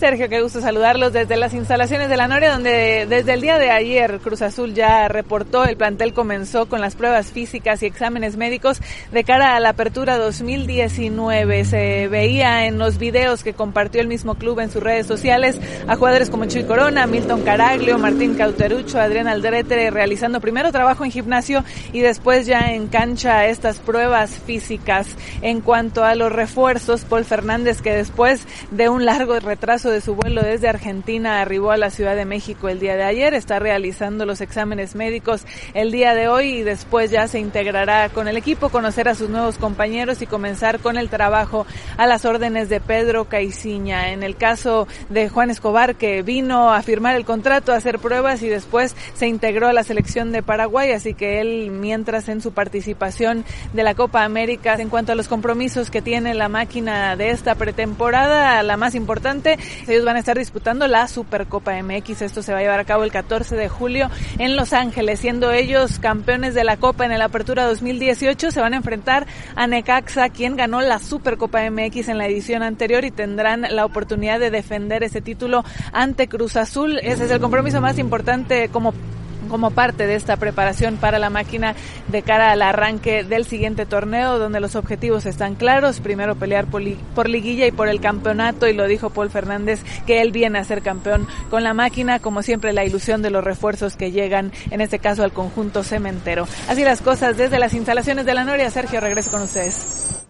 Sergio, qué gusto saludarlos desde las instalaciones de la Noria, donde desde el día de ayer Cruz Azul ya reportó, el plantel comenzó con las pruebas físicas y exámenes médicos de cara a la apertura 2019. Se veía en los videos que compartió el mismo club en sus redes sociales a jugadores como Chuy Corona, Milton Caraglio, Martín Cauterucho, Adrián Aldrete realizando primero trabajo en gimnasio y después ya en cancha estas pruebas físicas. En cuanto a los refuerzos, Paul Fernández que después de un largo retraso de su vuelo desde Argentina arribó a la Ciudad de México el día de ayer, está realizando los exámenes médicos el día de hoy y después ya se integrará con el equipo, conocer a sus nuevos compañeros y comenzar con el trabajo a las órdenes de Pedro Caiciña. En el caso de Juan Escobar, que vino a firmar el contrato, a hacer pruebas y después se integró a la selección de Paraguay, así que él, mientras en su participación de la Copa América, en cuanto a los compromisos que tiene la máquina de esta pretemporada, la más importante, ellos van a estar disputando la Supercopa MX. Esto se va a llevar a cabo el 14 de julio en Los Ángeles, siendo ellos campeones de la Copa en el Apertura 2018. Se van a enfrentar a Necaxa, quien ganó la Supercopa MX en la edición anterior y tendrán la oportunidad de defender ese título ante Cruz Azul. Ese es el compromiso más importante como como parte de esta preparación para la máquina de cara al arranque del siguiente torneo, donde los objetivos están claros. Primero pelear por, liguilla y por el campeonato, y lo dijo Paul Fernández, que él viene a ser campeón con la máquina, como siempre la ilusión de los refuerzos que llegan, en este caso al conjunto cementero. Así las cosas desde las instalaciones de la Noria. Sergio, regreso con ustedes.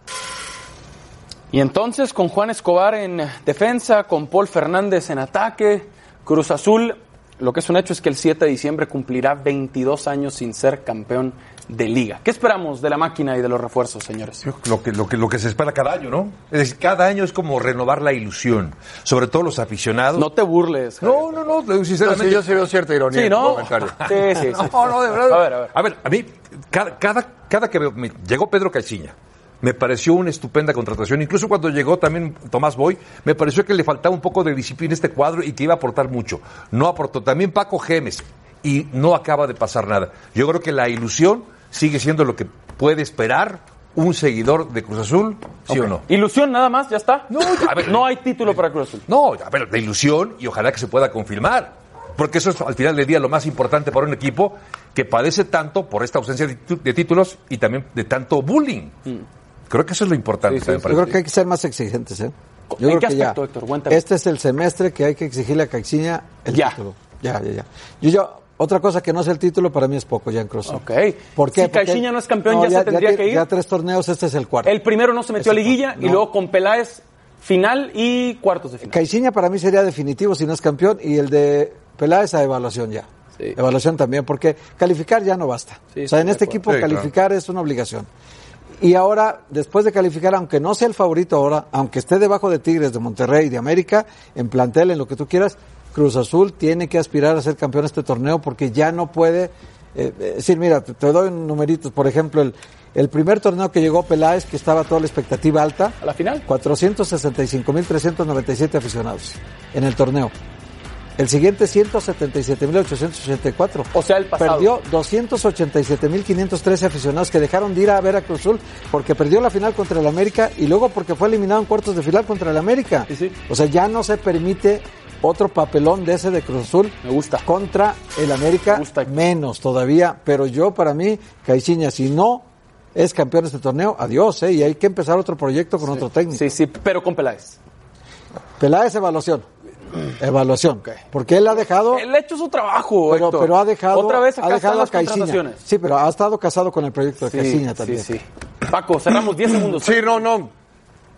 Y entonces con Juan Escobar en defensa, con Paul Fernández en ataque, Cruz Azul lo que es un hecho es que el 7 de diciembre cumplirá 22 años sin ser campeón de liga. ¿Qué esperamos de la máquina y de los refuerzos, señores? Lo que, lo que, lo que se espera cada año, ¿no? Es decir, cada año es como renovar la ilusión, sobre todo los aficionados. No te burles. No, no, no, sinceramente. No, sí, yo sí veo cierta ironía sí, ¿no? en tu comentario. Sí, sí, sí. No, no, de verdad. A ver, a ver. A ver, a mí, cada, cada, cada que veo, me, llegó Pedro Caiciña, me pareció una estupenda contratación. Incluso cuando llegó también Tomás Boy, me pareció que le faltaba un poco de disciplina a este cuadro y que iba a aportar mucho. No aportó. También Paco Gemes y no acaba de pasar nada. Yo creo que la ilusión sigue siendo lo que puede esperar un seguidor de Cruz Azul, ¿sí o no? ¿Ilusión nada más? ¿Ya está? No, a ver, no hay título para Cruz Azul. No, a ver, la ilusión y ojalá que se pueda confirmar. Porque eso es al final del día lo más importante para un equipo que padece tanto por esta ausencia de de títulos y también de tanto bullying. Creo que eso es lo importante. también para Yo el creo que hay que ser más exigentes, ¿eh? Yo ¿En creo qué que ya. aspecto, Héctor? Cuéntame. Este es el semestre que hay que exigirle a Caixinha el Ya. título. Ya, ya, ya. Yo, yo, otra cosa que no es el título para mí es poco ya en Cruz. Ok. ¿Por qué? Si Porque- Caixinha no es campeón, ya se tendría que ir. Ya tres torneos, este es el cuarto. El primero no se metió a liguilla y luego con Peláez final y cuartos de final. Caixinha para mí sería definitivo si no es campeón y el de Peláez a evaluación ya. Sí. Evaluación también, porque calificar ya no basta. Sí, o sea, en este acuerdo. equipo Sí, claro. calificar es una obligación. Y ahora, después de calificar, aunque no sea el favorito ahora, aunque esté debajo de Tigres, de Monterrey, de América, en plantel, en lo que tú quieras, Cruz Azul tiene que aspirar a ser campeón de este torneo porque ya no puede eh, eh, decir, mira, te, te doy numeritos, por ejemplo, el, el primer torneo que llegó Peláez, que estaba toda la expectativa alta, ¿A la final? 465.397 aficionados en el torneo. El siguiente 177.884. O sea, el pasado. Perdió 287.513 aficionados que dejaron de ir a ver a Cruz Azul porque perdió la final contra el América y luego porque fue eliminado en cuartos de final contra el América. Sí, sí. O sea, ya no se permite otro papelón de ese de Cruz Azul Me gusta. contra el América, Me gusta. menos todavía. Pero yo, para mí, Caixinha, si no es campeón de este torneo, adiós, ¿eh? Y hay que empezar otro proyecto con otro técnico. Sí, sí, pero con Peláez. Peláez, evaluación. Evaluación. Porque él ha dejado. Él ha hecho su trabajo, Pero, Héctor. pero ha dejado. Otra vez acá ha dejado las a. Sí, pero ha estado casado con el proyecto de Sí, Caixinha sí, también. sí. Paco, cerramos 10 segundos. Sí, no, no.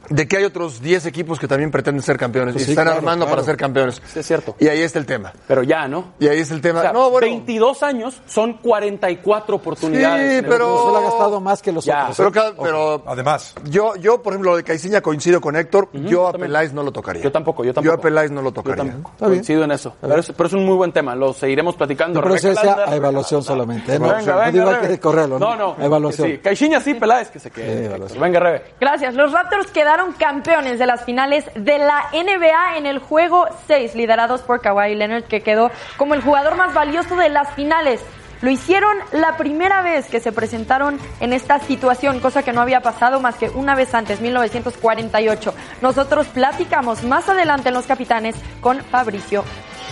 De que hay otros 10 equipos que también pretenden ser campeones Pues y sí, están claro, armando claro. para ser campeones. Sí, es cierto. Y ahí está el tema. Pero ya, ¿no? Y ahí está el tema. O sea, no, bueno. 22 años son 44 oportunidades. Sí, pero- ha gastado más que los Ya. otros. Pero, cada- pero Además, yo, yo, por ejemplo, lo de Caixinha coincido con Héctor. yo a también. Peláez no lo tocaría. Yo tampoco, yo tampoco. Yo a Peláez no lo Yo tocaría. tampoco. Está bien. Coincido en eso. Pero es, pero es un muy buen tema. Lo seguiremos platicando. Pero Landa, a evaluación Landa. solamente. ¿eh? No, Venga, no venga, digo Rebe. que correrlo. No, no. Evaluación. Sí. Caixinha sí, Peláez que se quede. Venga, Rebe. Gracias. Los Raptors quedaron campeones de las finales de la NBA en el juego 6, liderados por Kawhi Leonard, que quedó como el jugador más valioso de las finales. lo hicieron la primera vez que se presentaron en esta situación, cosa que no había pasado más que una vez antes, 1948. Nosotros platicamos más adelante en Los Capitanes con Fabricio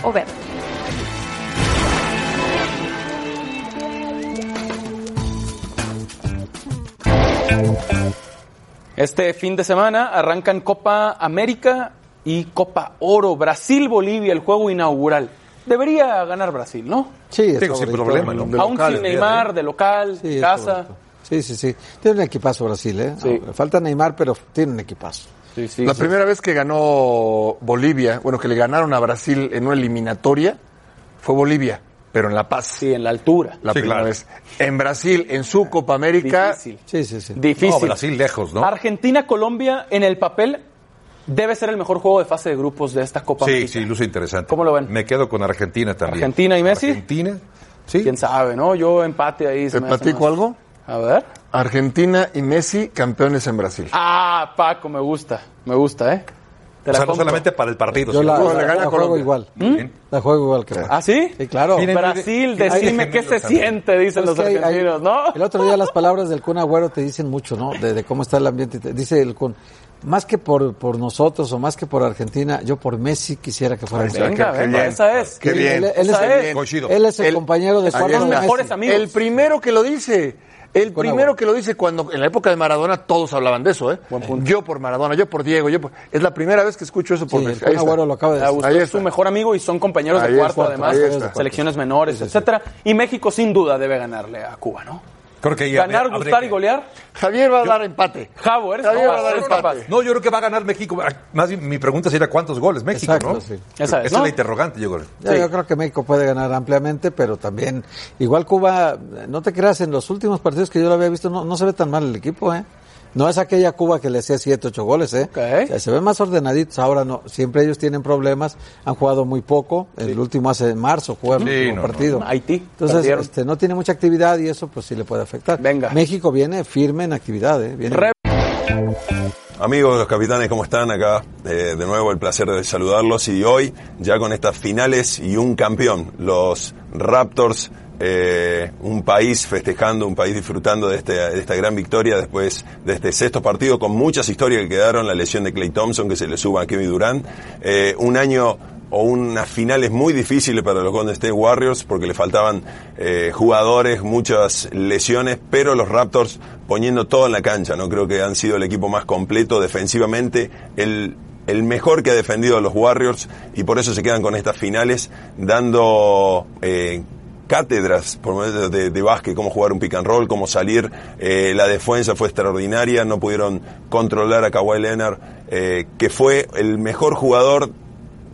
Oberto. Este fin de semana arrancan Copa América y Copa Oro. Brasil-Bolivia, el juego inaugural. Debería ganar Brasil, ¿no? Sí, es Digo, sin problema, ¿no? Aún sin Neymar, de local, Sí, casa. Sí, sí, sí. Tiene un equipazo Brasil, ¿eh? Sí. Falta Neymar, pero tiene un equipazo. Sí, sí, La sí. primera vez que ganó Bolivia, bueno, que le ganaron a Brasil en una eliminatoria, fue Bolivia, pero en La Paz. Sí, en la altura. La Sí, primera claro. vez. En Brasil, en su Copa América, Difícil. Sí, sí, sí. Difícil. No, Brasil lejos, ¿no? Argentina-Colombia en el papel debe ser el mejor juego de fase de grupos de esta Copa Sí, América. sí, luce interesante. ¿Cómo lo ven? Me quedo con Argentina también. ¿Argentina y Messi? Argentina, sí. ¿Quién sabe, no? Yo empate ahí. se ¿te platico algo? A ver. Argentina y Messi campeones en Brasil. Ah, Paco, me gusta. Me gusta, ¿eh? Te O sea, no solamente para el partido. Yo sino- la, la- juego igual. La juego igual que ¿Ah, sí? Sí, claro. Miren, Brasil, miren, decime qué se también. siente, dicen los Es que hay- argentinos, ¿no? El otro día las palabras del Kun Agüero te dicen mucho, ¿no? De, de cómo está el ambiente. Te- Dice el Kun, más que por, por nosotros o más que por Argentina, yo por Messi quisiera que fuera Venga, qué- qué venga, bien. esa es. Qué Él- bien. Él, él Esa es, es. Él es el, El- compañero de está. mejores amigos. El primero que lo dice. El Con primero agua. que lo dice cuando en la época de Maradona todos hablaban de eso, ¿eh? Yo por Maradona, yo por Diego, yo por... es la primera vez que escucho eso por Sí, el Messi. Kun Ahí está. Agüero lo acaba de decir. Ahí es su mejor amigo y son compañeros Ahí de cuarto, además, selecciones menores, etcétera. Y México sin duda debe ganarle a Cuba, ¿no? Creo que ya Ganar, habría gustar que- y golear. Javier va a dar empate. Javo, eres Javier capaz, va a dar eres empate. capaz. No, yo creo que va a ganar México. Más bien, mi pregunta sería cuántos goles México, Exacto, ¿no? sí. Esa es, Esa ¿no? es la interrogante, yo creo. Ya, Yo creo que México puede ganar ampliamente, pero también, igual Cuba, no te creas, en los últimos partidos que yo lo había visto, no, no se ve tan mal el equipo, ¿eh? No es aquella Cuba que le hacía 7, 8 goles, ¿eh? Ok. O sea, se ven más ordenaditos, ahora no. Siempre ellos tienen problemas, han jugado muy poco. El último hace en marzo jugaron Sí, no, no, partido. no. Haití, Entonces, perdieron. este, no tiene mucha actividad y eso pues sí le puede afectar. Venga. México viene firme en actividad, ¿eh? Viene Re- Amigos los capitanes, ¿cómo están? Acá eh, de nuevo el placer de saludarlos y hoy ya con estas finales y un campeón, los Raptors, eh, un país festejando, un país disfrutando de, este, de esta gran victoria después de este sexto partido con muchas historias que quedaron, la lesión de Clay Thompson que se le suba a Kevin Durant, eh, un año o unas finales muy difíciles para los Golden State Warriors porque le faltaban eh, jugadores, muchas lesiones, pero los Raptors poniendo todo en la cancha, ¿no? Creo que han sido el equipo más completo defensivamente, el, mejor que ha defendido a los Warriors y por eso se quedan con estas finales dando cátedras por medio de, de básquet, cómo jugar un pick and roll, cómo salir. Eh, la defensa fue extraordinaria, no pudieron controlar a Kawhi Leonard, eh, que fue el mejor jugador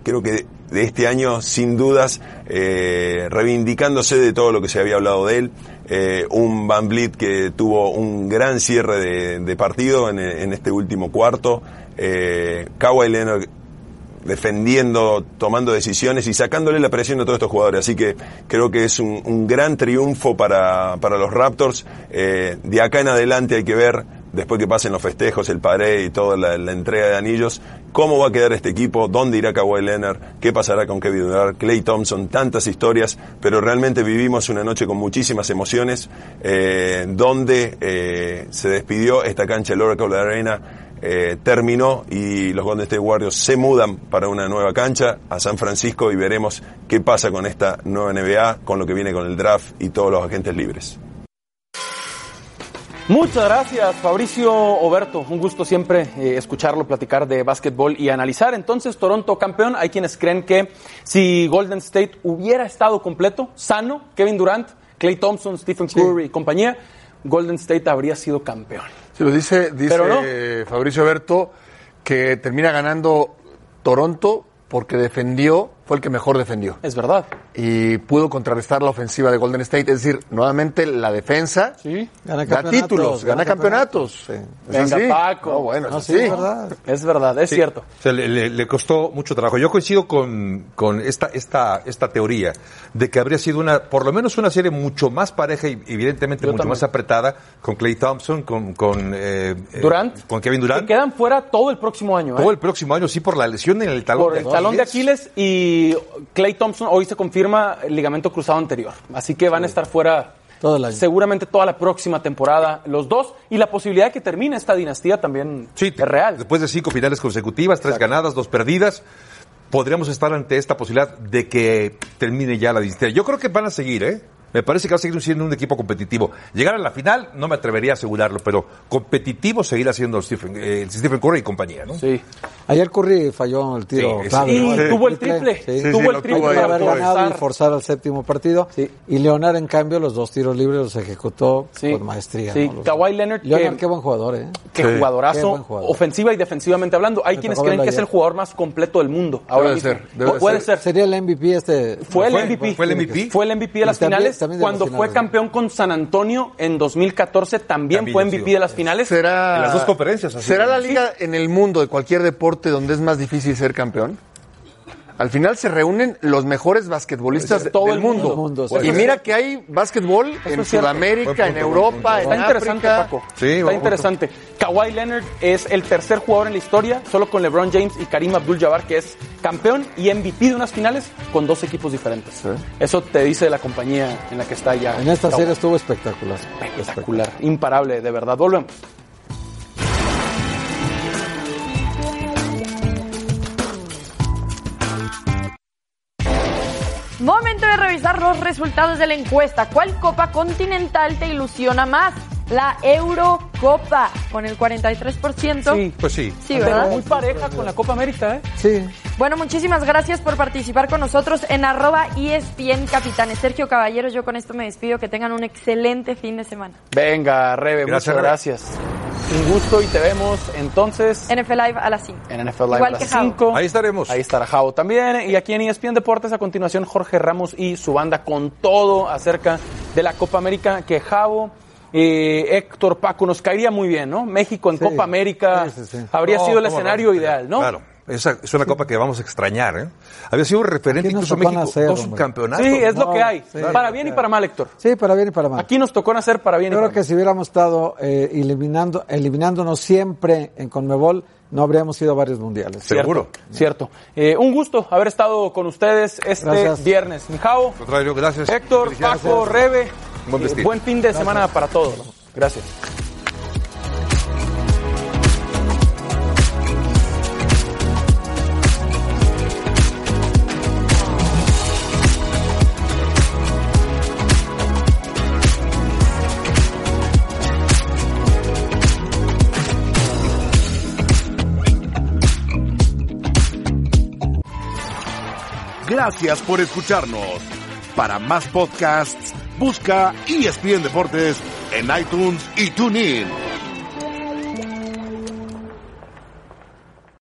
creo que de este año, sin dudas, eh, reivindicándose de todo lo que se había hablado de él. Un Van que tuvo un gran cierre de, partido en, en este último cuarto. Eh, Kawhi Leonard defendiendo, tomando decisiones y sacándole la presión a todos estos jugadores. Así que creo que es un, gran triunfo para, para los Raptors. Eh, de acá en adelante hay que ver, después que pasen los festejos, el paré y toda la, entrega de anillos, cómo va a quedar este equipo, dónde irá Kawhi Leonard, qué pasará con Kevin Durant, Clay Thompson, tantas historias, pero realmente vivimos una noche con muchísimas emociones, eh, donde eh, se despidió esta cancha del Oracle Arena eh, terminó y los Golden State Warriors se mudan para una nueva cancha a San Francisco y veremos qué pasa con esta nueva NBA, con lo que viene con el draft y todos los agentes libres. Muchas gracias, Fabricio Oberto. Un gusto siempre eh, escucharlo platicar de básquetbol y analizar. Entonces, Toronto campeón. Hay quienes creen que si Golden State hubiera estado completo, sano, Kevin Durant, Clay Thompson, Stephen Curry y compañía, Golden State habría sido campeón. Sí, lo dice, dice no. eh, Fabricio Berto que termina ganando Toronto porque defendió, fue el que mejor defendió. Es verdad. Y pudo contrarrestar la ofensiva de Golden State. Es decir, nuevamente la defensa Gana da títulos, gana gana campeonatos. campeonatos. Es Venga, así. Paco. No, bueno, es No, así. sí, es verdad. Es verdad, es Sí. cierto. O sea, le, le- le costó mucho trabajo. Yo coincido con, con esta, esta, esta teoría de que habría sido una, por lo menos una serie mucho más pareja y evidentemente Yo mucho también. más apretada con Clay Thompson, con, con eh, eh, Durant. con Kevin Que Durant. quedan fuera todo el próximo año. ¿eh? Todo el próximo año, sí, por la lesión en el talón. Por el talón de Aquiles y Y Clay Thompson hoy se confirma el ligamento cruzado anterior. Así que van a estar fuera Todo el año. seguramente toda la próxima temporada los dos. Y la posibilidad de que termine esta dinastía también Sí, es real. Después de cinco finales consecutivas, tres ganadas, dos perdidas, podríamos estar ante esta posibilidad de que termine ya la dinastía. Yo creo que van a seguir, ¿eh? Me parece que va a seguir siendo un equipo competitivo. Llegar a la final, no me atrevería a asegurarlo, pero competitivo seguirá siendo Stephen, eh, Stephen Curry y compañía, ¿no? Sí. Ayer Curry falló el tiro Sí, clave, sí. ¿no? Y tuvo el triple. Sí. Sí, tuvo el triple tuvo haber ganado y forzar. al séptimo partido. Sí. Y Leonard, en cambio, los dos tiros libres los ejecutó Sí. con maestría. Sí, ¿no? Los- Kawhi Leonard, Leonard, que- qué buen jugador, ¿eh? Qué Sí. jugadorazo, Qué buen jugador. ofensiva y defensivamente hablando. Hay Me quienes creen que es el jugador más completo del mundo. Ahora Debe mismo. ser, debe puede ser. ser. Sería el MVP este. Fue el. MVP. ¿Fue el MVP? Fue el MVP de las finales. También de Cuando las fue finales, campeón con San Antonio en 2014, también, También fue MVP sido. de las finales. ¿Será, En las dos conferencias, así. ¿Será la liga en el mundo de cualquier deporte donde es más difícil ser campeón? Al final se reúnen los mejores basquetbolistas De todo del el mundo. mundo, sí. y mira que hay básquetbol en. Sudamérica, en punto, Europa, en Está interesante, África. Paco. Sí, Está interesante. Kawhi Leonard es el tercer jugador en la historia, solo con LeBron James y Karim Abdul-Jabbar, que es campeón y MVP de unas finales con dos equipos diferentes. Eso te dice la compañía en la que está ya. En esta Kawhi. serie estuvo espectacular. Espectacular, imparable, de verdad. Volvemos. Momento de revisar los resultados de la encuesta. ¿Cuál copa continental te ilusiona más? La Eurocopa, con el 43%. Sí. Pues sí. Sí, Pero ¿verdad? muy pareja con la Copa América, ¿eh? Sí. Bueno, muchísimas gracias por participar con nosotros en arroba E ESPN Capitanes. Sergio Caballeros, yo con esto me despido. Que tengan un excelente fin de semana. Venga, Rebe, Gracias, muchas Rebe. gracias. Un gusto y te vemos entonces NFL Live a las 5. en NFL Live Igual a que las Jao. 5. Ahí estaremos. Ahí estará Jao también. Y aquí en ESPN Deportes, a continuación, Jorge Ramos y su banda con todo acerca de la Copa América que Jao. eh, Héctor Paco nos caería muy bien, ¿no? México en Sí. Copa América Sí, sí, sí. habría No, sido el ¿cómo escenario no? ideal, ¿no? Claro. Esa es una copa que vamos a extrañar, ¿eh? Había sido un referente Aquí nos incluso tocó México. nacer, dos subcampeonatos. Sí, es lo que hay. sí. para bien y para mal, Héctor. Sí, para bien y para mal. Aquí nos tocó nacer para bien Yo y creo para que mal. si hubiéramos estado eh, eliminando, eliminándonos siempre en Conmebol, no habríamos ido a varios mundiales. Seguro. Cierto. Eh, un gusto haber estado con ustedes este Gracias. viernes. Mijao, contrario, gracias. Héctor. Paco, Rebe. Buen eh, buen fin de semana para todos. Gracias. Gracias por escucharnos. Para más podcasts, busca ESPN Deportes en iTunes y TuneIn.